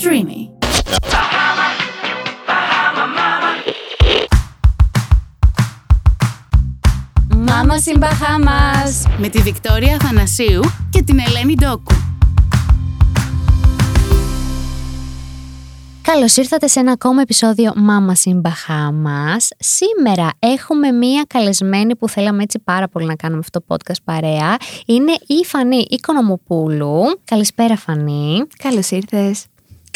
Streamy. Μάμα in Bahamas. Με τη Βικτόρια Αθανασίου και την Ελένη Ντόκου. Καλώς ήρθατε σε ένα ακόμα επεισόδιο Μάμα in Bahamas. Σήμερα έχουμε μία καλεσμένη που θέλαμε έτσι πάρα πολύ να κάνουμε αυτό το podcast παρέα. Είναι η Φανή Οικονομοπούλου. Καλησπέρα Φανή. Καλώς ήρθες.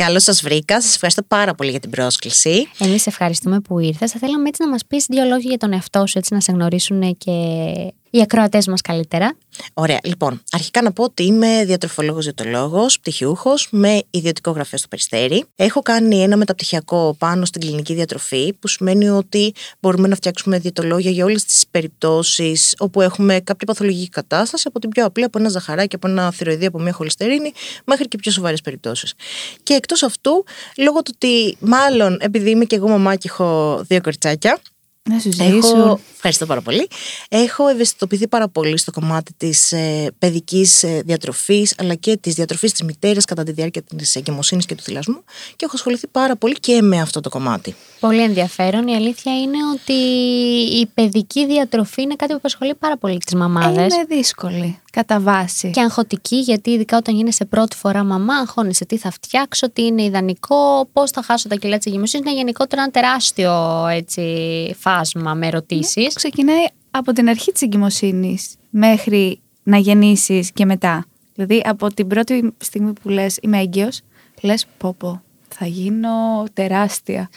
Καλώ σας βρήκα. Σας ευχαριστώ πάρα πολύ για την πρόσκληση. Εμείς ευχαριστούμε που ήρθες. Θα θέλαμε έτσι να μας πεις δύο λόγια για τον εαυτό σου, έτσι να σε γνωρίσουν και οι ακροατές μας καλύτερα. Ωραία. Λοιπόν, αρχικά να πω ότι είμαι διατροφολόγος διατολόγο, πτυχιούχος, με ιδιωτικό γραφείο στο Περιστέρι. Έχω κάνει ένα μεταπτυχιακό πάνω στην κλινική διατροφή, που σημαίνει ότι μπορούμε να φτιάξουμε διατολόγια για όλες τις περιπτώσεις όπου έχουμε κάποια παθολογική κατάσταση, από την πιο απλή, από ένα ζαχαράκι, από ένα θηροειδή, από μια χολυστερίνη, μέχρι και πιο σοβαρές περιπτώσεις. Και εκτός αυτού, λόγω του ότι μάλλον επειδή είμαι και εγώ μαμά και έχω δύο κοριτσάκια, να σου Έχω... Ευχαριστώ πάρα πολύ. Έχω ευαισθητοποιηθεί πάρα πολύ στο κομμάτι της ε, παιδικής ε, διατροφής αλλά και της διατροφής της μητέρας κατά τη διάρκεια της εγκυμοσύνης και του θυλασμού και έχω ασχοληθεί πάρα πολύ και με αυτό το κομμάτι. Πολύ ενδιαφέρον. Η αλήθεια είναι ότι η παιδική διατροφή είναι κάτι που απασχολεί πάρα πολύ τις μαμάδες. Είναι δύσκολη κατά βάση. Και αγχωτική, γιατί ειδικά όταν γίνεσαι πρώτη φορά μαμά, αγχώνεσαι τι θα φτιάξω, τι είναι ιδανικό, πώς θα χάσω τα κιλά της εγκυμοσύνης. Είναι γενικότερα ένα τεράστιο έτσι, φάσμα με ερωτήσεις. Ναι, ξεκινάει από την αρχή της εγκυμοσύνης μέχρι να γεννήσεις και μετά. Δηλαδή από την πρώτη στιγμή που λες είμαι έγκυος, λες πω πω, θα γίνω τεράστια.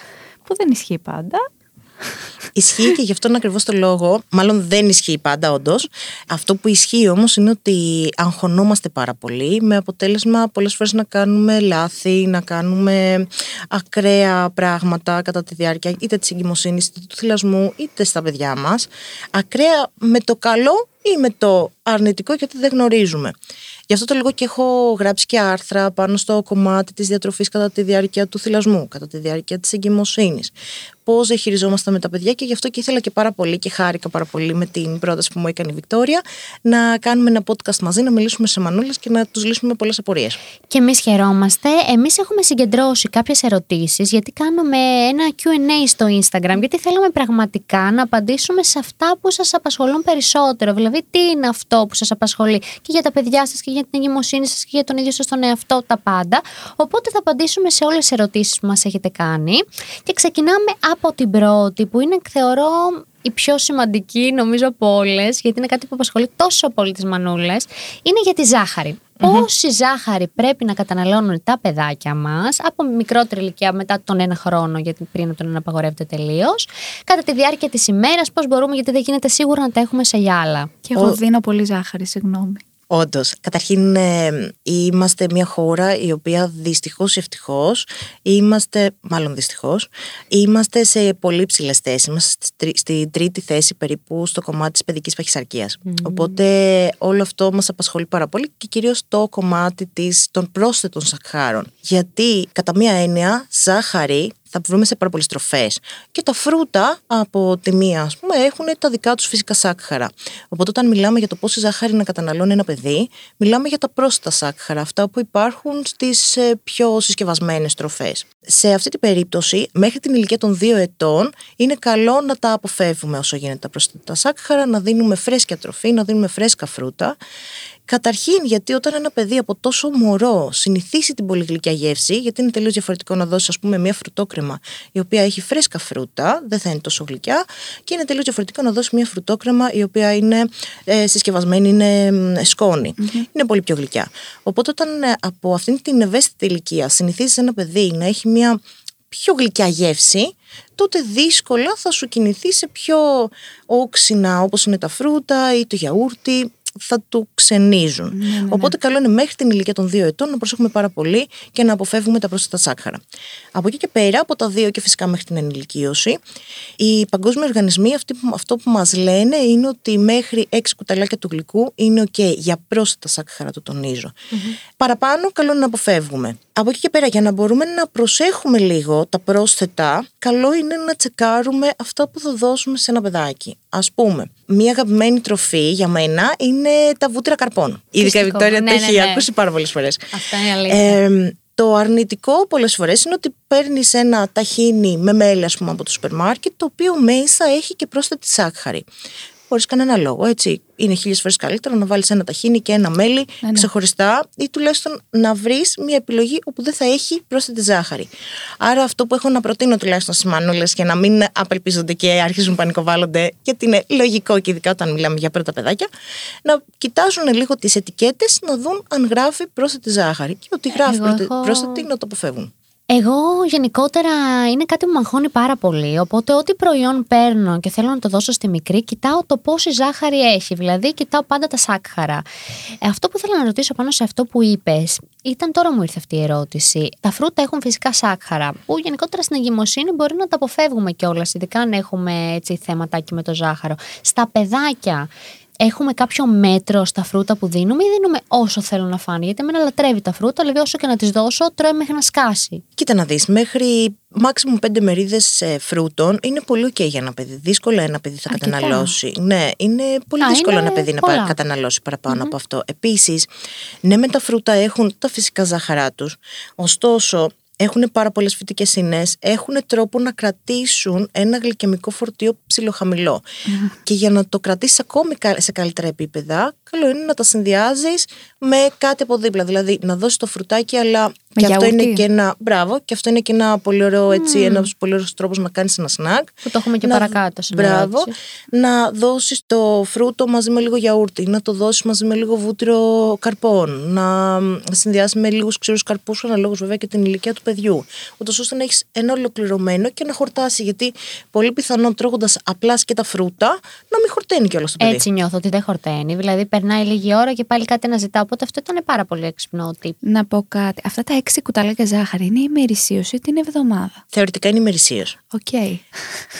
Που δεν ισχύει πάντα. Ισχύει και γι' αυτόν ακριβώς το λόγο, μάλλον δεν ισχύει πάντα όντως. Αυτό που ισχύει όμως είναι ότι αγχωνόμαστε πάρα πολύ, με αποτέλεσμα πολλές φορές να κάνουμε λάθη, να κάνουμε ακραία πράγματα κατά τη διάρκεια είτε της εγκυμοσύνης, είτε του θυλασμού, είτε στα παιδιά μας. Ακραία με το καλό ή με το αρνητικό γιατί δεν γνωρίζουμε. Γι' αυτό το λόγο και έχω γράψει και άρθρα πάνω στο κομμάτι της διατροφής κατά τη διάρκεια του θυλασμού, κατά τη διάρκεια της εγκυμοσύνης. Πώς διαχειριζόμαστε με τα παιδιά και γι' αυτό και ήθελα και πάρα πολύ και χάρηκα πάρα πολύ με την πρόταση που μου έκανε η Βικτόρια να κάνουμε ένα podcast μαζί, να μιλήσουμε σε μανούλες και να τους λύσουμε πολλές απορίες. Και εμείς χαιρόμαστε. Εμείς έχουμε συγκεντρώσει κάποιες ερωτήσεις, γιατί κάνουμε ένα QA στο Instagram, γιατί θέλουμε πραγματικά να απαντήσουμε σε αυτά που σας απασχολούν περισσότερο. Δηλαδή, τι είναι αυτό που σας απασχολεί και για τα παιδιά σας και για την εγκυμοσύνη σας και για τον ίδιο σας τον εαυτό, τα πάντα. Οπότε θα απαντήσουμε σε όλες τις ερωτήσεις που μας έχετε κάνει. Και ξεκινάμε από την πρώτη, που είναι, θεωρώ, η πιο σημαντική νομίζω από όλες, γιατί είναι κάτι που απασχολεί τόσο πολύ τις μανούλες, είναι για τη ζάχαρη. Mm-hmm. Πόση ζάχαρη πρέπει να καταναλώνουν τα παιδάκια μας από μικρότερη ηλικία μετά τον ένα χρόνο, γιατί πριν από τον ένα απαγορεύεται τελείως, κατά τη διάρκεια της ημέρας, πώς μπορούμε, γιατί δεν γίνεται σίγουρα να τα έχουμε σε γυάλα. Και εγώ Ο... δίνω πολύ ζάχαρη, συγγνώμη. Όντως. Καταρχήν, ε, είμαστε μια χώρα η οποία δυστυχώς ή ευτυχώς είμαστε, μάλλον δυστυχώς, είμαστε σε πολύ ψηλές θέσεις. Είμαστε στη, τρίτη θέση περίπου στο κομμάτι της παιδικής παχυσαρκίας. Οπότε όλο αυτό μας απασχολεί πάρα πολύ και κυρίως το κομμάτι της, των πρόσθετων σακχάρων. Γιατί, κατά μία έννοια, ζάχαρη θα βρούμε σε πάρα πολλές τροφές. Και τα φρούτα από τη μία, ας πούμε, έχουν τα δικά τους φυσικά σάκχαρα. Οπότε, όταν μιλάμε για το πόση ζάχαρη να καταναλώνει ένα παιδί, μιλάμε για τα πρόσθετα σάκχαρα, αυτά που υπάρχουν στις ε, πιο συσκευασμένες τροφές. Σε αυτή την περίπτωση, μέχρι την ηλικία των 2 ετών, είναι καλό να τα αποφεύγουμε όσο γίνεται τα πρόσθετα σάκχαρα, να δίνουμε φρέσκια τροφή, να δίνουμε φρέσκα φρούτα Καταρχήν, γιατί όταν ένα παιδί από τόσο μωρό συνηθίσει την πολυγλυκιά γεύση, γιατί είναι τελείως διαφορετικό να δώσει, ας πούμε, μια φρουτόκρεμα η οποία έχει φρέσκα φρούτα, δεν θα είναι τόσο γλυκιά, και είναι τελείως διαφορετικό να δώσει μια φρουτόκρεμα η οποία είναι ε, συσκευασμένη, είναι σκόνη. Είναι πολύ πιο γλυκιά. Οπότε, όταν ε, από αυτήν την ευαίσθητη ηλικία συνηθίζεις ένα παιδί να έχει μια πιο γλυκιά γεύση, τότε δύσκολα θα σου κινηθεί σε πιο όξινα όπως είναι τα φρούτα ή το γιαούρτι θα του ξενίζουν. Ναι, ναι, ναι. Οπότε καλό είναι μέχρι την ηλικία των 2 ετών να προσέχουμε πάρα πολύ και να αποφεύγουμε τα πρόσθετα σάκχαρα. Από εκεί και πέρα, από τα 2 και φυσικά μέχρι την ενηλικίωση, οι παγκόσμιοι οργανισμοί αυτό που μας λένε είναι ότι μέχρι 6 κουταλάκια του γλυκού είναι ok για πρόσθετα σάκχαρα, το τονιζω Παραπάνω, καλό είναι να αποφεύγουμε. Από εκεί και πέρα, για να μπορούμε να προσέχουμε λίγο τα πρόσθετα, καλό είναι να τσεκάρουμε αυτά που θα δώσουμε σε ένα παιδάκι. Α πούμε, μία αγαπημένη τροφή για μένα είναι τα βούτυρα καρπών. Ειδικά η Βικτόρια ναι, το ναι, έχει ναι. ακούσει πάρα πολλές φορές. Αυτά είναι αλήθεια. Ε, Το αρνητικό πολλές φορές είναι ότι παίρνεις ένα ταχίνι με μέλι ας πούμε από το σούπερ μάρκετ το οποίο μέσα έχει και πρόσθετη σάκχαρη χωρίς κανένα λόγο. Έτσι. Είναι χίλιες φορές καλύτερο να βάλεις ένα ταχίνι και ένα μέλι ναι. ξεχωριστά ή τουλάχιστον να βρεις μια επιλογή όπου δεν θα έχει πρόσθετη ζάχαρη. Άρα, αυτό που έχω να προτείνω τουλάχιστον στις μανούλε για να μην απελπίζονται και αρχίζουν πανικοβάλλονται, γιατί είναι λογικό και ειδικά όταν μιλάμε για πρώτα παιδάκια, να κοιτάζουν λίγο τις ετικέτες να δουν αν γράφει πρόσθετη ζάχαρη. Και ότι γράφει Εγώ έχω- πρόσθετη να το αποφεύγουν. Εγώ γενικότερα είναι κάτι που με αγχώνει πάρα πολύ. Οπότε, ό,τι προϊόν παίρνω και θέλω να το δώσω στη μικρή, κοιτάω το πόση ζάχαρη έχει. Δηλαδή, κοιτάω πάντα τα σάκχαρα. Ε, αυτό που ήθελα να ρωτήσω πάνω σε αυτό που είπες, ήταν τώρα μου ήρθε αυτή η ερώτηση. Τα φρούτα έχουν φυσικά σάκχαρα, που γενικότερα στην εγκυμοσύνη μπορεί να τα αποφεύγουμε κιόλας, ειδικά αν έχουμε έτσι θέματάκι με το ζάχαρο. Στα παιδάκια, Έχουμε κάποιο μέτρο στα φρούτα που δίνουμε ή δίνουμε όσο θέλουν να φάνε; Γιατί εμένα λατρεύει τα φρούτα, δηλαδή όσο και να τις δώσω, τρώει μέχρι να σκάσει. Κοίτα να δεις, μέχρι μάξιμου πέντε μερίδες ε, φρούτων είναι πολύ ok για ένα παιδί. Δύσκολα ένα παιδί θα Αρκετά. καταναλώσει. Ναι, είναι πολύ Α, δύσκολο είναι ένα παιδί να πολλά. πα- καταναλώσει παραπάνω από αυτό. Επίσης, ναι με τα φρούτα έχουν τα φυσικά ζάχαρά τους, ωστόσο έχουν πάρα πολλές φυτικές ίνε, έχουν τρόπο να κρατήσουν ένα γλυκαιμικό φορτίο ψηλοχαμηλό. Και για να το κρατήσεις ακόμη κα- σε καλύτερα επίπεδα, καλό είναι να τα συνδυάζεις με κάτι από δίπλα. Δηλαδή να δώσεις το φρουτάκι, αλλά Με και αυτό γιαούρτι. είναι και ένα. Μπράβο, και αυτό είναι και ένα πολύ ωραίο έτσι, ένας πολύ ωραίος τρόπος να κάνεις ένα σνακ. Που το έχουμε και Να- παρακάτω στην Μπράβο. ερώτηση. Να δώσεις το φρούτο μαζί με λίγο γιαούρτι, να το δώσεις μαζί με λίγο βούτυρο καρπών, να συνδυάσεις με λίγους ξηρούς καρπούς, αναλόγως βέβαια και την ηλικία του παιδιού. Ούτως ώστε να έχεις ένα ολοκληρωμένο και να χορτάσει. Γιατί πολύ πιθανόν τρώγοντας απλά και τα φρούτα, να μην χορταίνει κιόλας το παιδί. Έτσι νιώθω ότι δεν χορταίνει. Δηλαδή, περνάει λίγη ώρα και πάλι κάτι να ζητά. Οπότε αυτό ήταν πάρα πολύ έξυπνο tip. Να πω κάτι. Αυτά τα έξι κουταλάκια ζάχαρη είναι ημερησίως ή την εβδομάδα. Θεωρητικά είναι ημερησίως. Οκ.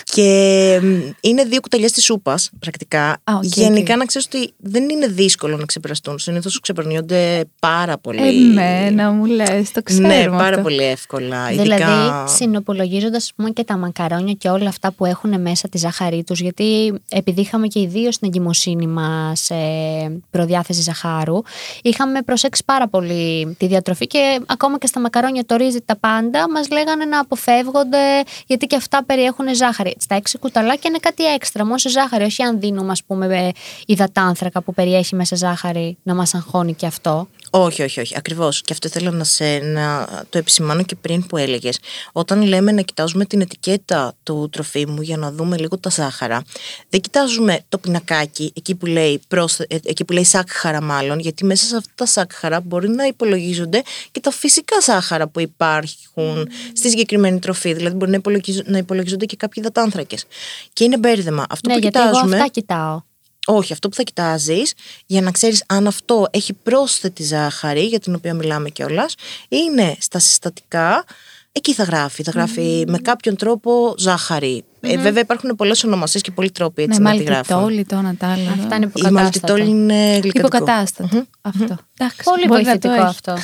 Και μ, είναι δύο κουταλιές της σούπας, πρακτικά. Α, οκ, Γενικά οκ. να ξέρεις ότι δεν είναι δύσκολο να ξεπεραστούν. Συνήθως ξεπερνιόνται πάρα πολύ. Εμένα μου λες, το ξέρουμε. Ναι, πάρα αυτό. πολύ εύκολα. Δηλαδή, Ειδικά... συνοπολογίζοντα και τα μακαρόνια και όλα αυτά που έχουν μέσα τη ζάχαρή τους, γιατί επειδή είχαμε και ιδίω στην εγκυμοσύνη μας ε, προδιάθεση ζαχάρου, είχαμε προσέξει πάρα πολύ τη διατροφή και ακόμα και στα μακαρόνια, το ρύζι, τα πάντα, μας λέγανε να αποφεύγονται, γιατί και αυτά περιέχουν ζάχαρη. Στα έξι κουταλάκια είναι κάτι έξτρα, μόνο σε ζάχαρη. Όχι αν δίνουμε, ας πούμε, ε, υδατάνθρακα που περιέχει μέσα ζάχαρη, να μας αγχώνει και αυτό. Όχι, όχι, όχι. Ακριβώς. Και αυτό ήθελα να, σε, να το επισημάνω και πριν που έλεγες. Όταν λέμε να κοιτάζουμε την ετικέτα του τροφίμου για να δούμε λίγο τα ζάχαρα, δεν κοιτάζουμε το πινακάκι εκεί που λέει, πρόσθε- ε, εκεί που λέει σάκχαρα, μάλλον, γιατί μέσα σε αυτά τα σάκχαρα μπορεί να υπολογίζονται και τα φυσικά ζάχαρα που υπάρχουν στη συγκεκριμένη τροφή. Δηλαδή, μπορεί να, υπολογίζ- να υπολογίζονται και κάποιοι υδατάνθρακες. Και είναι μπέρδεμα. Αυτό ναι, που γιατί εγώ κοιτάζουμε. αυτά κοιτάω. Όχι, αυτό που θα κοιτάζεις για να ξέρεις αν αυτό έχει πρόσθετη ζάχαρη, για την οποία μιλάμε κιόλας, είναι στα συστατικά. Εκεί θα γράφει. Θα γράφει με κάποιον τρόπο ζάχαρη. Ε, βέβαια υπάρχουν πολλές ονομασίες και πολλοί τρόποι έτσι Ναι, να τη γράφουν. μαλτιτόλι, το ένα τ' άλλο. Αυτά είναι Η υποκατάστατα. μαλτιτόλη είναι γλυκαντικό. Υποκατάστατο. Αυτό. Εντάξει, Πολύ μπορεί να το βοηθητικό έχει. αυτό.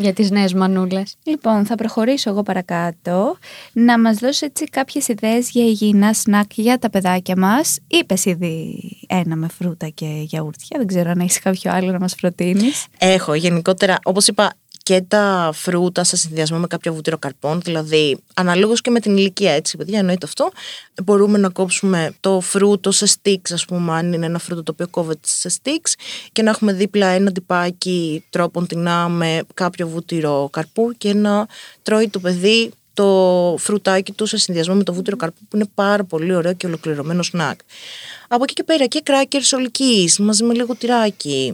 Για τις νέες μανούλες. Λοιπόν, θα προχωρήσω εγώ παρακάτω να μας δώσει έτσι κάποιες ιδέες για υγιεινά σνακ για τα παιδάκια μας. Είπες ήδη ένα με φρούτα και γιαούρτια, δεν ξέρω αν έχεις κάποιο άλλο να μας προτείνεις. Έχω γενικότερα, όπως είπα, και τα φρούτα σε συνδυασμό με κάποιο βούτυρο καρπών, δηλαδή αναλόγως και με την ηλικία, έτσι, παιδιά, εννοείται αυτό. Μπορούμε να κόψουμε το φρούτο σε sticks, ας πούμε, αν είναι ένα φρούτο το οποίο κόβεται σε sticks και να έχουμε δίπλα ένα τυπάκι τρόπον τεινά με κάποιο βούτυρο καρπού και να τρώει το παιδί το φρουτάκι του σε συνδυασμό με το βούτυρο καρπού που είναι πάρα πολύ ωραίο και ολοκληρωμένο σνακ. Από εκεί και πέρα και κράκερ ολικής μαζί με λίγο τυράκι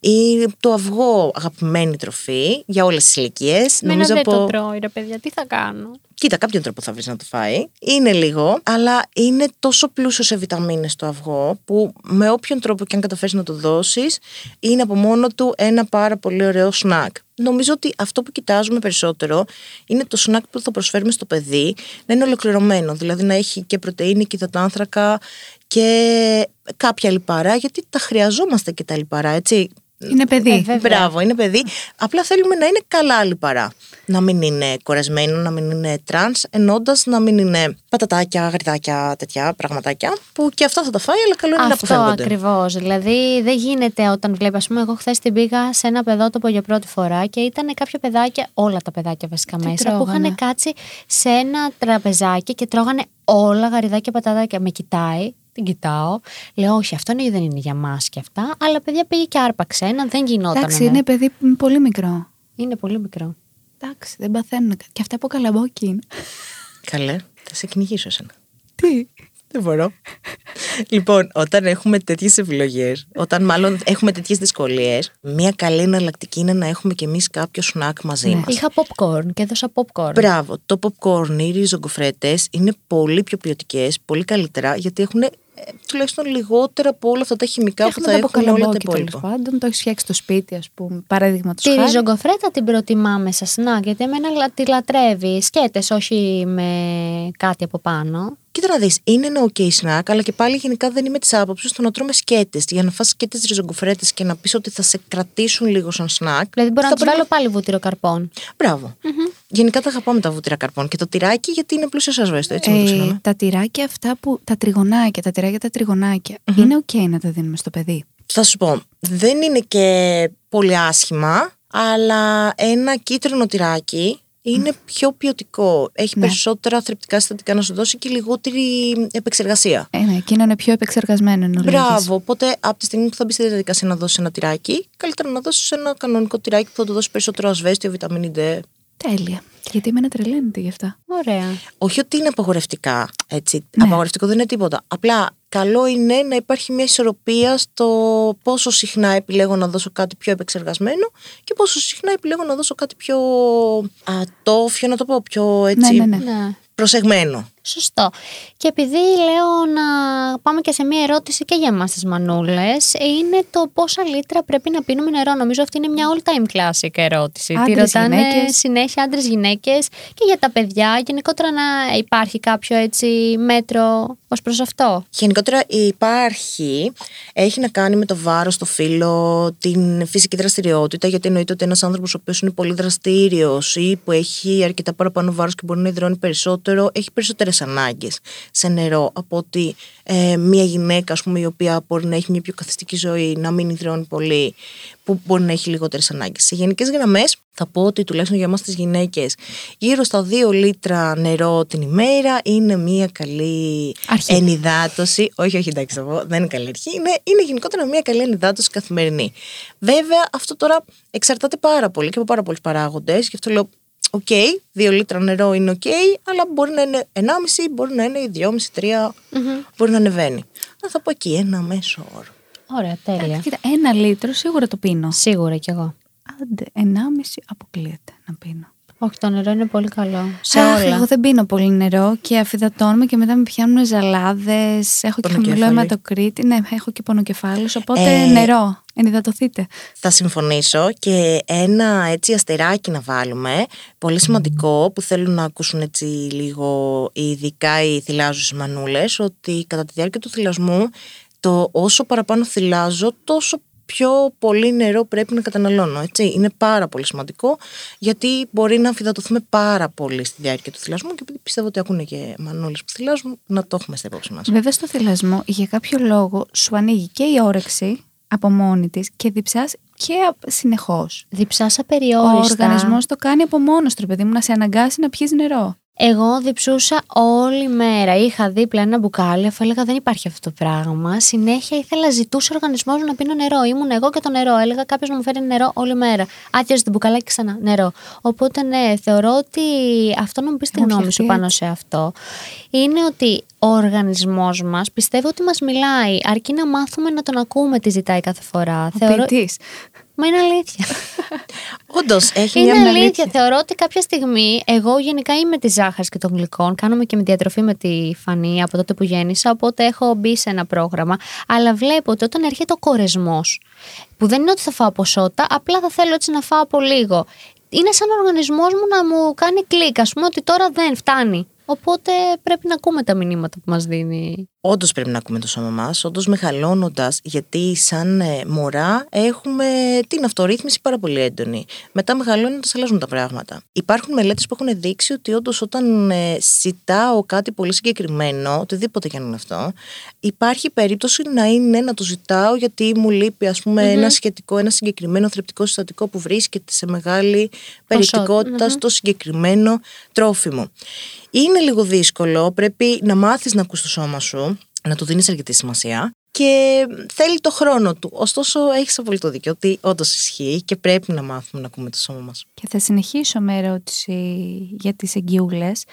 ή το αυγό αγαπημένη τροφή για όλες τις ηλικίες. Μένα δεν το τρώει ρε παιδιά, τι θα κάνω; Κοίτα, κάποιον τρόπο θα βρεις να το φάει. Είναι λίγο, αλλά είναι τόσο πλούσιος σε βιταμίνες το αυγό, που με όποιον τρόπο και αν καταφέρεις να το δώσεις, είναι από μόνο του ένα πάρα πολύ ωραίο σνακ. Νομίζω ότι αυτό που κοιτάζουμε περισσότερο είναι το σνακ που θα προσφέρουμε στο παιδί να είναι ολοκληρωμένο. Δηλαδή να έχει και πρωτεΐνη και υδατάνθρακα και κάποια λιπαρά, γιατί τα χρειαζόμαστε και τα λιπαρά, έτσι. Είναι παιδί. Ε, βέβαια. Μπράβο, είναι παιδί. Απλά θέλουμε να είναι καλά λιπαρά. Να μην είναι κορεσμένο, να μην είναι τρανς, εννοώντας να μην είναι πατατάκια, γαριδάκια, τέτοια πραγματάκια. Που και αυτά θα τα φάει, αλλά καλό είναι να Αυτό αποφεύγονται. ακριβώς. Δηλαδή δεν γίνεται όταν βλέπει. Ας πούμε, εγώ χθες την πήγα σε ένα παιδότοπο για πρώτη φορά και ήταν κάποια παιδάκια, όλα τα παιδάκια βασικά Τι μέσα, που τρώγανε; είχαν κάτσει σε ένα τραπεζάκι και τρώγανε όλα γαριδάκια πατατάκια. Με κοιτάει, την κοιτάω. Λέω, Όχι, αυτό είναι, δεν είναι για μας και αυτά. Αλλά παιδιά πήγε και άρπαξε ένα, δεν γινόταν. Εντάξει, είναι παιδί πολύ μικρό. είναι πολύ μικρό. Εντάξει, δεν παθαίνουν. Και αυτά από καλαμπόκι είναι. Καλέ, θα σε κυνηγήσω εσένα. Τι; Δεν μπορώ. λοιπόν, όταν έχουμε τέτοιες επιλογές, όταν μάλλον έχουμε τέτοιες δυσκολίες, μια καλή εναλλακτική είναι να έχουμε κι εμείς κάποιο σνακ μαζί Ναι. μας. Είχα popcorn και έδωσα popcorn. Μπράβο. Το popcorn, οι ριζογκοφρέτες είναι πολύ πιο ποιοτικές, πολύ καλύτερα, γιατί έχουν ε, τουλάχιστον λιγότερα από όλα αυτά τα χημικά που Έχουμε θα τα από έχουν όλα τα καλαμπόκι τέλος υπόλοιπα. πάντων. Το έχει φτιάξει στο σπίτι, ας πούμε. Παραδείγματος Τη χάρη. ριζογκοφρέτα την προτιμάμε σαν σνακ, γιατί εμένα λα- τη λατρεύει. Σκέτες, όχι με κάτι από πάνω. Κοίτα να δεις, είναι ένα ok snack, αλλά και πάλι γενικά δεν είμαι της άποψης το να τρώμε σκέτες. Για να φας σκέτες ριζογκοφρέτες και να πεις ότι θα σε κρατήσουν λίγο σαν snack. Δηλαδή μπορώ θα να τους πρέπει βάλω πάλι βούτυρο καρπών. Μπράβο. Γενικά τα αγαπάμε τα βούτυρα καρπών. Και το τυράκι γιατί είναι πλούσιο ασβέστο, έτσι μου το Ε, ξέραμε. τα τυράκια αυτά που. τα τριγωνάκια, τα τυράκια τα τριγωνάκια. Είναι ok να τα δίνουμε στο παιδί. Θα σου πω, δεν είναι και πολύ άσχημα, αλλά ένα κίτρινο τυράκι είναι πιο ποιοτικό. Έχει Ναι. περισσότερα θρεπτικά συστατικά να σου δώσει και λιγότερη επεξεργασία. Ε, ναι, εκείνο είναι πιο επεξεργασμένο εν ολίγης. Μπράβο. Οπότε από τη στιγμή που θα μπεις στη διαδικασία να δώσεις ένα τυράκι, καλύτερα να δώσεις ένα κανονικό τυράκι που θα του δώσει περισσότερο ασβέστιο, βιταμίνη D. Τέλεια. Γιατί εμένα τρελαίνεται γι' αυτά. Ωραία. Όχι ότι είναι απαγορευτικά, έτσι. Ναι. Απαγορευτικό δεν είναι τίποτα. Απλά καλό είναι να υπάρχει μια ισορροπία στο πόσο συχνά επιλέγω να δώσω κάτι πιο επεξεργασμένο και πόσο συχνά επιλέγω να δώσω κάτι πιο ατόφιο, να το πω, πιο έτσι Ναι, ναι, ναι. Ναι. προσεγμένο. Σωστό. Και επειδή λέω να πάμε και σε μία ερώτηση και για εμάς τις μανούλες, είναι το πόσα λίτρα πρέπει να πίνουμε νερό. Νομίζω αυτή είναι μια all time classic ερώτηση. Τη Άντρες, ρωτάνε γυναίκες. συνέχεια άντρες, γυναίκες και για τα παιδιά. Γενικότερα να υπάρχει κάποιο έτσι μέτρο ως προς αυτό; Γενικότερα υπάρχει, έχει να κάνει με το βάρος, το φύλλο, την φυσική δραστηριότητα, γιατί εννοείται ότι ένας άνθρωπος ο οποίος είναι πολύ δραστήριος ή που έχει αρκετά παραπάνω βάρος και μπορεί να υδρώνει περισσότερο, έχει περισσότερες ανάγκες σε νερό από ότι ε, μια γυναίκα ας πούμε, η οποία μπορεί να έχει μια πιο καθιστική ζωή, να μην υδρώνει πολύ, που μπορεί να έχει λιγότερες ανάγκες. Σε γενικές γραμμές θα πω ότι τουλάχιστον για εμάς τις γυναίκες γύρω στα 2 λίτρα νερό την ημέρα είναι μια καλή Αρχή. ενυδάτωση. Όχι, όχι, εντάξει, θα πω, δεν είναι καλή αρχή. Είναι, είναι γενικότερα μια καλή ενυδάτωση καθημερινή. Βέβαια, αυτό τώρα εξαρτάται πάρα πολύ και από πάρα πολλούς παράγοντες. Γι' αυτό λέω, οκ, 2 λίτρα νερό είναι οκ, αλλά μπορεί να είναι 1,5, μπορεί να είναι 2,5-3, μπορεί να ανεβαίνει. Αλλά θα πω εκεί ένα μέσο όρο. Ωραία, τέλεια. Κοίτα, ένα λίτρο σίγουρα το πίνω. Σίγουρα κι εγώ. Άντε, ενάμιση αποκλείεται να πίνω. Όχι, το νερό είναι πολύ καλό. Σε Αχ, όλα. Εγώ δεν πίνω πολύ νερό και αφιδατώνουμε και μετά με πιάνουν ζαλάδες. Έχω και χαμηλό Πονοκέφαλη. αιματοκρίτη. Ναι, έχω και πονοκεφάλους. Οπότε Ε, νερό. Ενυδατωθείτε. Θα συμφωνήσω και ένα έτσι αστεράκι να βάλουμε, πολύ σημαντικό που θέλουν να ακούσουν έτσι λίγο ειδικά οι θυλάζουσες μανούλες, ότι κατά τη διάρκεια του θυλασμού το όσο παραπάνω θυλάζω τόσο πιο πολύ νερό πρέπει να καταναλώνω. Έτσι. Είναι πάρα πολύ σημαντικό γιατί μπορεί να αμφιδατωθούμε πάρα πολύ στη διάρκεια του θυλασμού και επειδή πιστεύω ότι ακούνε και μανούλες που θυλάζουν να το έχουμε στα υπόψη μας. Βέβαια, στο θυλασμό για κάποιο λόγο σου ανοίγει και η όρεξη από μόνη της και διψάς και συνεχώς. Διψάσα Ο περιόριστα. οργανισμός το κάνει από μόνος του, ρε παιδί μου, να σε αναγκάσει να πιεις νερό. Εγώ διψούσα όλη μέρα. Είχα δίπλα ένα μπουκάλι, αφού έλεγα δεν υπάρχει αυτό το πράγμα. Συνέχεια ήθελα, ζητούσε ο οργανισμό μου να πίνω νερό. Ήμουν εγώ και το νερό. Έλεγα κάποιος να μου φέρει νερό όλη μέρα. Άτιαζε την μπουκαλάκι ξανά νερό. Οπότε ναι, θεωρώ ότι αυτό να μου πεις τη Έχω γνώμη φτιαχτεί σου πάνω έτσι. σε αυτό. Είναι ότι ο οργανισμός μας πιστεύω ότι μας μιλάει, αρκεί να μάθουμε να τον ακούμε τι ζητάει κάθε φορά. Ο Θεωρώ... ποιητής. Μα είναι αλήθεια. Όντως, έχει Είναι μια αλήθεια. Θεωρώ ότι κάποια στιγμή εγώ γενικά είμαι της ζάχαρης και των γλυκών. Κάνουμε και με διατροφή με τη φανή από τότε που γέννησα. Οπότε έχω μπει σε ένα πρόγραμμα. Αλλά βλέπω ότι όταν έρχεται ο κορεσμός, που δεν είναι ότι θα φάω ποσότητα, απλά θα θέλω έτσι να φάω από λίγο. Είναι σαν ο οργανισμός μου να μου κάνει κλικ, ας πούμε, ότι τώρα δεν φτάνει. Οπότε πρέπει να ακούμε τα μηνύματα που μας δίνει. Όντως πρέπει να ακούμε το σώμα μας, όντως μεγαλώνοντας, γιατί σαν ε, μωρά έχουμε την αυτορύθμιση πάρα πολύ έντονη. Μετά μεγαλώνοντα αλλάζουν τα πράγματα. Υπάρχουν μελέτες που έχουν δείξει ότι όντως όταν ε, ζητάω κάτι πολύ συγκεκριμένο, οτιδήποτε και αν είναι αυτό, υπάρχει περίπτωση να είναι να το ζητάω γιατί μου λείπει ας πουμε ένα σχετικό, ένα συγκεκριμένο θρεπτικό συστατικό που βρίσκεται σε μεγάλη περιεκτικότητα στο συγκεκριμένο τρόφιμο. Είναι λίγο δύσκολο, πρέπει να μάθεις να ακούς το σώμα σου, να του δίνεις αρκετή σημασία και θέλει το χρόνο του. Ωστόσο, έχεις απολύτω δίκιο ότι όντως ισχύει και πρέπει να μάθουμε να ακούμε το σώμα μας. Και θα συνεχίσω με ερώτηση για τις εγκύουλες.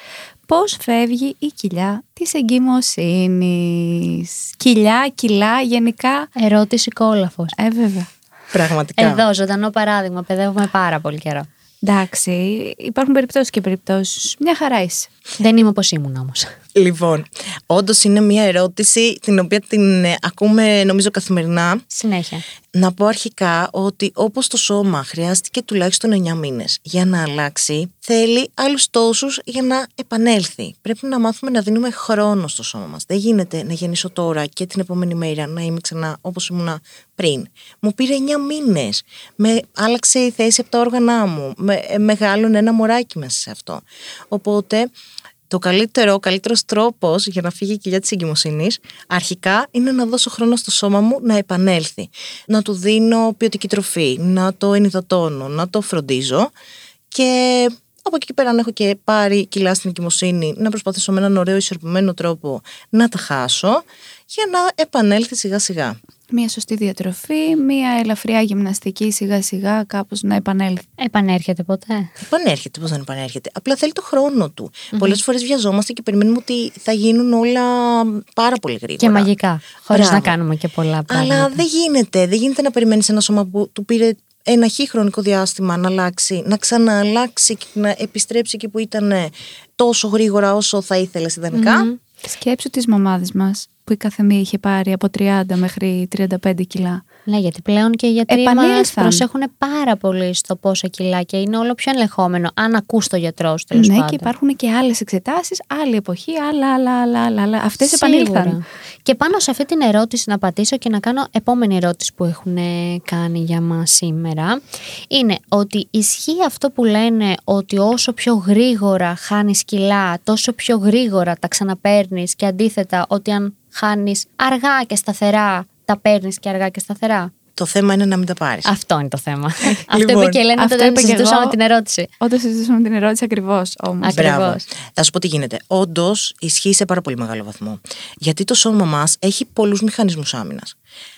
Πώς φεύγει η κοιλιά της εγκυμοσύνης; Κοιλιά, κιλά, γενικά. Ερώτηση κόλαφος. Ε, βέβαια. Πραγματικά. Εδώ, ζωντανό παράδειγμα. Παιδεύουμε πάρα πολύ καιρό. Εντάξει, υπάρχουν περιπτώσεις και περιπτώσεις. Μια χαρά είσαι. Δεν είμαι όπως ήμουν όμως. Λοιπόν, όντως είναι μια ερώτηση την οποία την ε, ακούμε νομίζω καθημερινά. Συνέχεια. Να πω αρχικά ότι όπως το σώμα χρειάστηκε τουλάχιστον 9 μήνες για να αλλάξει, θέλει άλλους τόσους για να επανέλθει. Πρέπει να μάθουμε να δίνουμε χρόνο στο σώμα μας. Δεν γίνεται να γεννήσω τώρα και την επόμενη μέρα να είμαι ξανά όπως ήμουνα πριν. Μου πήρε 9 μήνες. Με άλλαξε η θέση από τα όργανά μου. Με, ε, μεγάλωνε ένα μωράκι μέσα σε αυτό. Οπότε το καλύτερο, ο καλύτερος τρόπος για να φύγει η κοιλιά της εγκυμοσύνης, αρχικά είναι να δώσω χρόνο στο σώμα μου να επανέλθει. Να του δίνω ποιοτική τροφή, να το ενυδατώνω, να το φροντίζω. Και από εκεί και πέρα, αν έχω και πάρει κιλά στην εγκυμοσύνη, να προσπαθήσω με έναν ωραίο ισορροπημένο τρόπο να τα χάσω για να επανέλθει σιγά σιγά μια σωστή διατροφή, μια ελαφριά γυμναστική σιγά σιγά κάπως να επανέλθει. Επανέρχεται ποτέ; Επανέρχεται, πώς δεν επανέρχεται. Απλά θέλει το χρόνο του. Mm-hmm. Πολλές φορές βιαζόμαστε και περιμένουμε ότι θα γίνουν όλα πάρα πολύ γρήγορα. Και μαγικά, χωρίς να κάνουμε και πολλά πράγματα. Αλλά δεν γίνεται. Δεν γίνεται να περιμένεις ένα σώμα που του πήρε ένα χι χρονικό διάστημα να αλλάξει, να ξανααλλάξει και να επιστρέψει εκεί που ήταν τόσο γρήγορα όσο θα ήθελε ιδανικά. Mm-hmm. Σκέψου τις μαμάδες μας που η καθεμία είχε πάρει από 30 μέχρι 35 κιλά. Ναι, γιατί πλέον και οι γιατροί μας προσέχουν πάρα πολύ στο πόσα κιλά και είναι όλο πιο ελεγχόμενο αν ακούς το γιατρός σου τέλος Ναι, πάντων. και υπάρχουν και άλλες εξετάσεις, άλλη εποχή, άλλα, άλλα, άλλα, άλλα. άλλα. Αυτές επανήλθαν. Και πάνω σε αυτή την ερώτηση να πατήσω και να κάνω επόμενη ερώτηση που έχουν κάνει για μας σήμερα είναι ότι ισχύει αυτό που λένε ότι όσο πιο γρήγορα χάνεις κιλά τόσο πιο γρήγορα τα ξαναπέρνεις και αντίθετα ότι αν χάνεις αργά και σταθερά τα παίρνεις και αργά και σταθερά. Το θέμα είναι να μην τα πάρεις. Αυτό είναι το θέμα. αυτό είπε λοιπόν, και η Ελένη όταν συζητούσαμε την ερώτηση. Όταν συζητούσαμε την ερώτηση, ακριβώς όμως. Ακριβώς. Θα σου πω τι γίνεται. Όντως ισχύει σε πάρα πολύ μεγάλο βαθμό. Γιατί το σώμα μας έχει πολλούς μηχανισμούς άμυνας.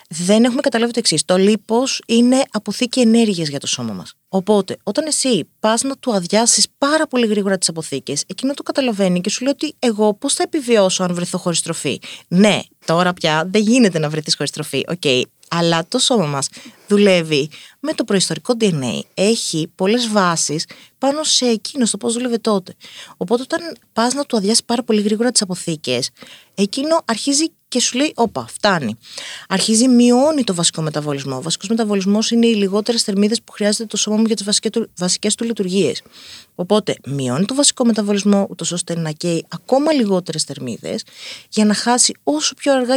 Δεν έχουμε καταλάβει το εξής. Το λίπος είναι αποθήκη ενέργειας για το σώμα μας. Οπότε, όταν εσύ πας να του αδειάσεις πάρα πολύ γρήγορα τις αποθήκες, εκείνο το καταλαβαίνει και σου λέει ότι εγώ πώς θα επιβιώσω αν βρεθώ χωρίς τροφή. Ναι, τώρα πια δεν γίνεται να βρεθείς χωρίς τροφή. OK, okay, αλλά το σώμα μας δουλεύει με το προϊστορικό DNA. Έχει πολλές βάσεις πάνω σε εκείνο, στο πώς δούλευε τότε. Οπότε όταν πας να του αδειάσεις πάρα πολύ γρήγορα τις αποθήκες, εκείνο αρχίζει και σου λέει, όπα, φτάνει. Αρχίζει, μειώνει το βασικό μεταβολισμό. Ο βασικός μεταβολισμός είναι οι λιγότερες θερμίδες που χρειάζεται το σώμα μου για τις βασικές του, βασικές του λειτουργίες. Οπότε μειώνει το βασικό μεταβολισμό, ούτως ώστε να καίει ακόμα λιγότερες θερμίδες, για να χάσει όσο πιο αργά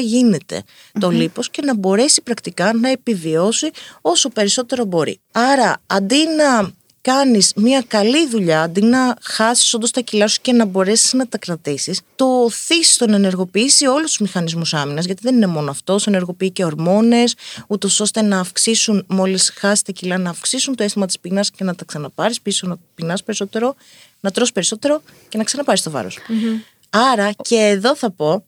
το λίπος και να μπορέσει πρακτικά να επιβιώσει όσο περισσότερο μπορεί. Άρα, αντί να κάνεις μια καλή δουλειά, αντί να χάσεις όντως τα κιλά σου και να μπορέσεις να τα κρατήσεις, το οθείς να ενεργοποιήσει όλους τους μηχανισμούς άμυνας, γιατί δεν είναι μόνο αυτό, ενεργοποιεί και ορμόνες, ούτως ώστε να αυξήσουν, μόλις χάσεις τα κιλά, να αυξήσουν το αίσθημα της πείνας και να τα ξαναπάρεις πίσω, να πεινάς περισσότερο, να τρως περισσότερο και να ξαναπάρεις το βαρο Άρα και εδώ θα πω,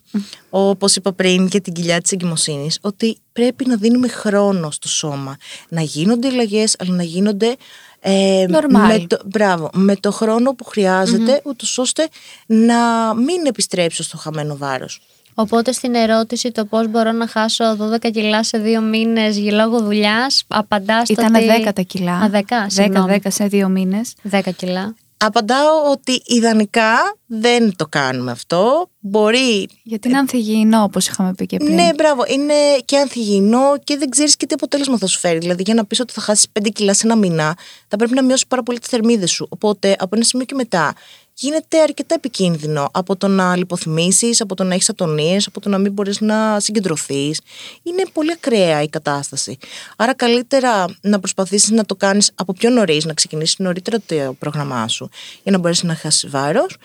όπως είπα πριν και την κοιλιά της εγκυμοσύνης, ότι πρέπει να δίνουμε χρόνο στο σώμα. Να γίνονται αλλαγές, αλλά να γίνονται ε, με, το, μπράβο, με το χρόνο που χρειάζεται, mm-hmm. ούτως ώστε να μην επιστρέψω στο χαμένο βάρος. Οπότε στην ερώτηση το πώς μπορώ να χάσω 12 κιλά σε δύο μήνες λόγω δουλειάς, απαντάς στο Ήταν ότι... 10 τα κιλά. Α, 10, 10, 10 σε δύο μήνες. 10 κιλά. Απαντάω ότι ιδανικά δεν το κάνουμε αυτό. Μπορεί. Γιατί είναι ανθυγιεινό, όπως είχαμε πει και πριν. Ναι, μπράβο. Είναι και ανθυγιεινό και δεν ξέρεις και τι αποτέλεσμα θα σου φέρει. Δηλαδή, για να πεις ότι θα χάσεις 5 κιλά σε ένα μήνα, θα πρέπει να μειώσεις πάρα πολύ τις θερμίδες σου. Οπότε, από ένα σημείο και μετά, γίνεται αρκετά επικίνδυνο από το να λιποθυμήσεις, από το να έχεις ατονίες, από το να μην μπορείς να συγκεντρωθείς. Είναι πολύ ακραία η κατάσταση. Άρα, καλύτερα να προσπαθήσεις να το κάνεις από πιο νωρίς, να ξεκινήσεις νωρίτερα το πρόγραμμά σου για να μπορέσεις να χάσεις βάρος.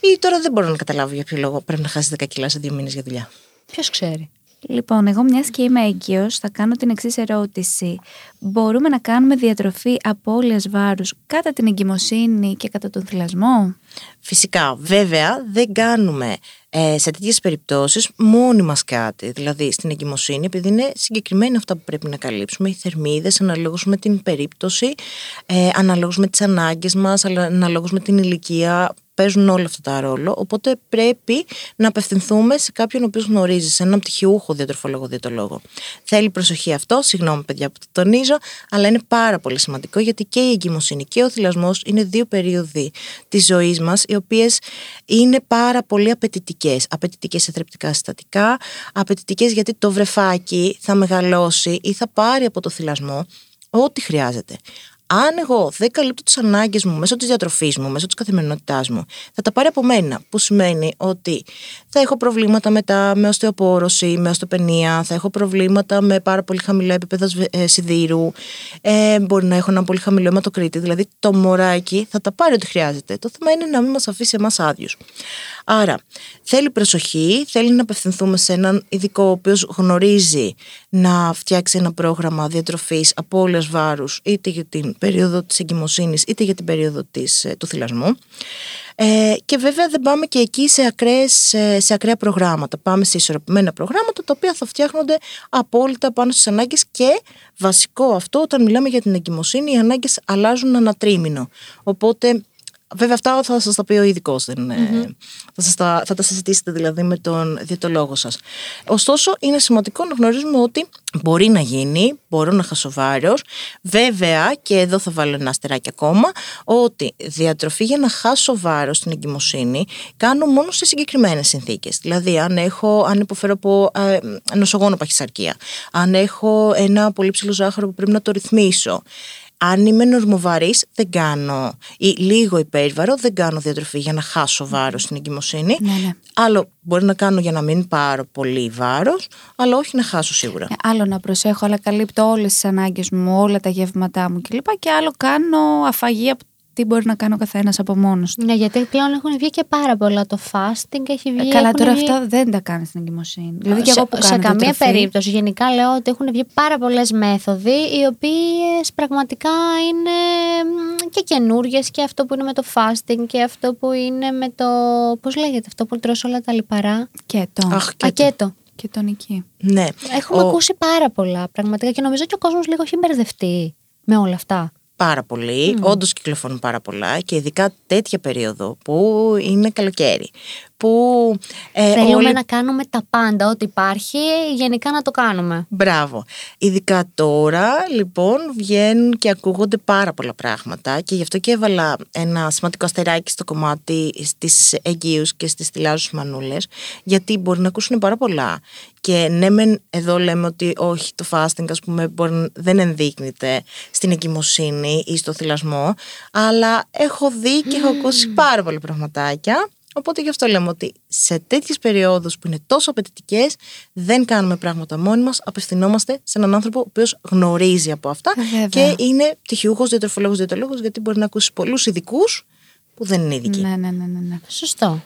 Ή τώρα δεν μπορώ να καταλάβω για ποιο λόγο πρέπει να χάσεις 10 κιλά σε δύο μήνες για δουλειά. Ποιος ξέρει. Λοιπόν, εγώ μιας και είμαι έγκυος, θα κάνω την εξής ερώτηση. Μπορούμε να κάνουμε διατροφή απώλειας βάρους κατά την εγκυμοσύνη και κατά τον θυλασμό; Φυσικά, βέβαια δεν κάνουμε ε, σε τέτοιες περιπτώσεις μόνοι μας κάτι. Δηλαδή στην εγκυμοσύνη, επειδή είναι συγκεκριμένα αυτά που πρέπει να καλύψουμε, οι θερμίδες αναλόγως με την περίπτωση, ε, αναλόγως με τις ανάγκες μας, αναλόγως με την ηλικία, παίζουν όλα αυτά τα ρόλο. Οπότε πρέπει να απευθυνθούμε σε κάποιον ο οποίος γνωρίζεις, σε έναν πτυχιούχο διατροφολόγο-διατολόγο. Θέλει προσοχή αυτό, συγγνώμη παιδιά που το τονίζω, αλλά είναι πάρα πολύ σημαντικό γιατί και η εγκυμοσύνη και ο θυλασμός είναι δύο περίοδοι της ζωής μας, οι οποίες είναι πάρα πολύ απαιτητικές. Απαιτητικές σε θρεπτικά συστατικά, απαιτητικές γιατί το βρεφάκι θα μεγαλώσει ή θα πάρει από το θυλασμό ό,τι χρειάζεται αν εγώ δεν καλύπτω τις ανάγκες μου μέσω της διατροφής μου, μέσω της καθημερινότητάς μου, θα τα πάρει από μένα. Που σημαίνει ότι θα έχω προβλήματα μετά με οστεοπόρωση, με οστοπενία, θα έχω προβλήματα με πάρα πολύ χαμηλά επίπεδα ε, σιδήρου, ε, μπορεί να έχω ένα πολύ χαμηλό αιματοκρίτη. Δηλαδή το μωράκι θα τα πάρει ό,τι χρειάζεται. Το θέμα είναι να μην μας αφήσει εμάς άδειους. Άρα θέλει προσοχή, θέλει να απευθυνθούμε σε έναν ειδικό ο οποίος γνωρίζει να φτιάξει ένα πρόγραμμα διατροφής απώλεια βάρους είτε για την περίοδο της εγκυμοσύνης είτε για την περίοδο της, ε, του θυλασμού. Ε, και βέβαια δεν πάμε και εκεί σε, ακραίες, σε ακραία προγράμματα. Πάμε σε ισορροπημένα προγράμματα τα οποία θα φτιάχνονται απόλυτα πάνω στις ανάγκες και βασικό αυτό όταν μιλάμε για την εγκυμοσύνη οι ανάγκες αλλάζουν ανατρίμηνο. Οπότε Βέβαια, αυτά θα σας τα πει ο ειδικός. Mm-hmm. Θα, τα, θα τα συζητήσετε δηλαδή με τον διαιτολόγο σας. Ωστόσο, είναι σημαντικό να γνωρίζουμε ότι μπορεί να γίνει, μπορώ να χάσω βάρος. Βέβαια, και εδώ θα βάλω ένα αστεράκι ακόμα, ότι διατροφή για να χάσω βάρος στην εγκυμοσύνη κάνω μόνο σε συγκεκριμένες συνθήκες. Δηλαδή, αν, έχω, αν υποφέρω από ε, νοσογόνο παχυσαρκία, αν έχω ένα πολύ ψηλό ζάχαρο που πρέπει να το ρυθμίσω, αν είμαι νορμοβαρής, δεν κάνω ή λίγο υπέρβαρο, δεν κάνω διατροφή για να χάσω βάρος στην εγκυμοσύνη. Ναι, ναι. Άλλο μπορεί να κάνω για να μην πάρω πολύ βάρος, αλλά όχι να χάσω σίγουρα. Ε, άλλο να προσέχω, αλλά καλύπτω όλες τις ανάγκες μου, όλα τα γεύματά μου κλπ. Και άλλο κάνω αφαγή από τι μπορεί να κάνει ο καθένας από μόνος του. Ναι, γιατί πλέον έχουν βγει και πάρα πολλά. Το fasting έχει βγει. Ε, καλά, τώρα βγει... αυτά δεν τα κάνει στην εγκυμοσύνη. Δηλαδή και σε, εγώ που κάνω σε καμία διατροφή, περίπτωση. Γενικά λέω ότι έχουν βγει πάρα πολλές μέθοδοι, οι οποίες πραγματικά είναι και καινούριε και αυτό που είναι με το fasting και αυτό που είναι με το. Πώς λέγεται αυτό που τρώσει όλα τα λιπαρά. Κέτο. Αχ, Α, κέτο. Και τονική. Ναι. Έχουμε Ο- ακούσει πάρα πολλά πραγματικά και νομίζω και ο κόσμος λίγο έχει μπερδευτεί με όλα αυτά. Πάρα πολύ, mm. όντως κυκλοφορούν πάρα πολλά και ειδικά τέτοια περίοδο που είναι καλοκαίρι. Που ε, Θέλουμε όλοι να κάνουμε τα πάντα, ό,τι υπάρχει, γενικά να το κάνουμε. Μπράβο. Ειδικά τώρα, λοιπόν, βγαίνουν και ακούγονται πάρα πολλά πράγματα και γι' αυτό και έβαλα ένα σημαντικό αστεράκι στο κομμάτι στις εγγύους και στις τηλάζους μανούλες, γιατί μπορεί να ακούσουν πάρα πολλά. Και ναι, μεν εδώ λέμε ότι όχι, το fasting, ας πούμε, μπορεί, να- δεν ενδείκνυται στην εγκυμοσύνη ή στο θυλασμό, αλλά έχω δει και έχω ακούσει πάρα πολλά πραγματάκια Οπότε γι' αυτό λέμε ότι σε τέτοιες περιόδους που είναι τόσο απαιτητικές, δεν κάνουμε πράγματα μόνοι μας. Απευθυνόμαστε σε έναν άνθρωπο ο οποίος γνωρίζει από αυτά Ε, βέβαια. και είναι πτυχιούχο, διατροφολόγος, διατολόγο, γιατί μπορεί να ακούσει πολλούς ειδικούς που δεν είναι ειδικοί. Ναι, ναι, ναι, ναι, ναι. Σωστό.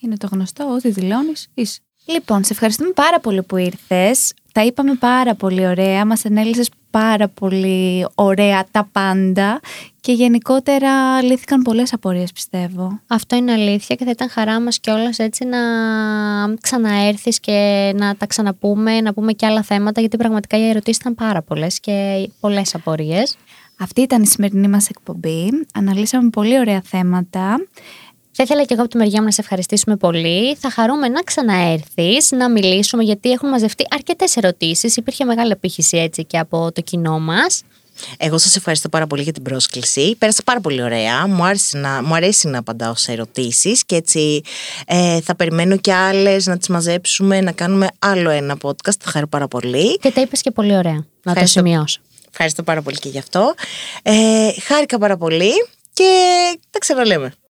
Είναι το γνωστό, ό,τι δηλώνεις, είσαι. Λοιπόν, σε ευχαριστούμε πάρα πολύ που ήρθες. Τα είπαμε πάρα πολύ ωραία, μας ανέλησες πάρα πολύ ωραία τα πάντα και γενικότερα λύθηκαν πολλές απορίες πιστεύω. Αυτό είναι αλήθεια και θα ήταν χαρά μας κιόλας έτσι να ξαναέρθεις και να τα ξαναπούμε, να πούμε και άλλα θέματα γιατί πραγματικά οι ερωτήσεις ήταν πάρα πολλές και πολλές απορίες. Αυτή ήταν η σημερινή μας εκπομπή. Αναλύσαμε πολύ ωραία θέματα. Θα ήθελα και εγώ από τη μεριά μου να σε ευχαριστήσουμε πολύ. Θα χαρούμε να ξαναέρθεις, να μιλήσουμε γιατί έχουν μαζευτεί αρκετές ερωτήσεις. Υπήρχε μεγάλη απήχηση έτσι και από το κοινό μας. Εγώ σας ευχαριστώ πάρα πολύ για την πρόσκληση. Πέρασα πάρα πολύ ωραία. Μου, άρεσε να, μου αρέσει να απαντάω σε ερωτήσεις και έτσι ε, θα περιμένω και άλλες να τις μαζέψουμε, να κάνουμε άλλο ένα podcast. Θα χαρώ πάρα πολύ. Και τα είπες και πολύ ωραία. Να το Ευχαριστώ. σημειώσω. Ευχαριστώ πάρα πολύ και γι' αυτό. Ε, χάρηκα πάρα πολύ και τα ξαναλέμε.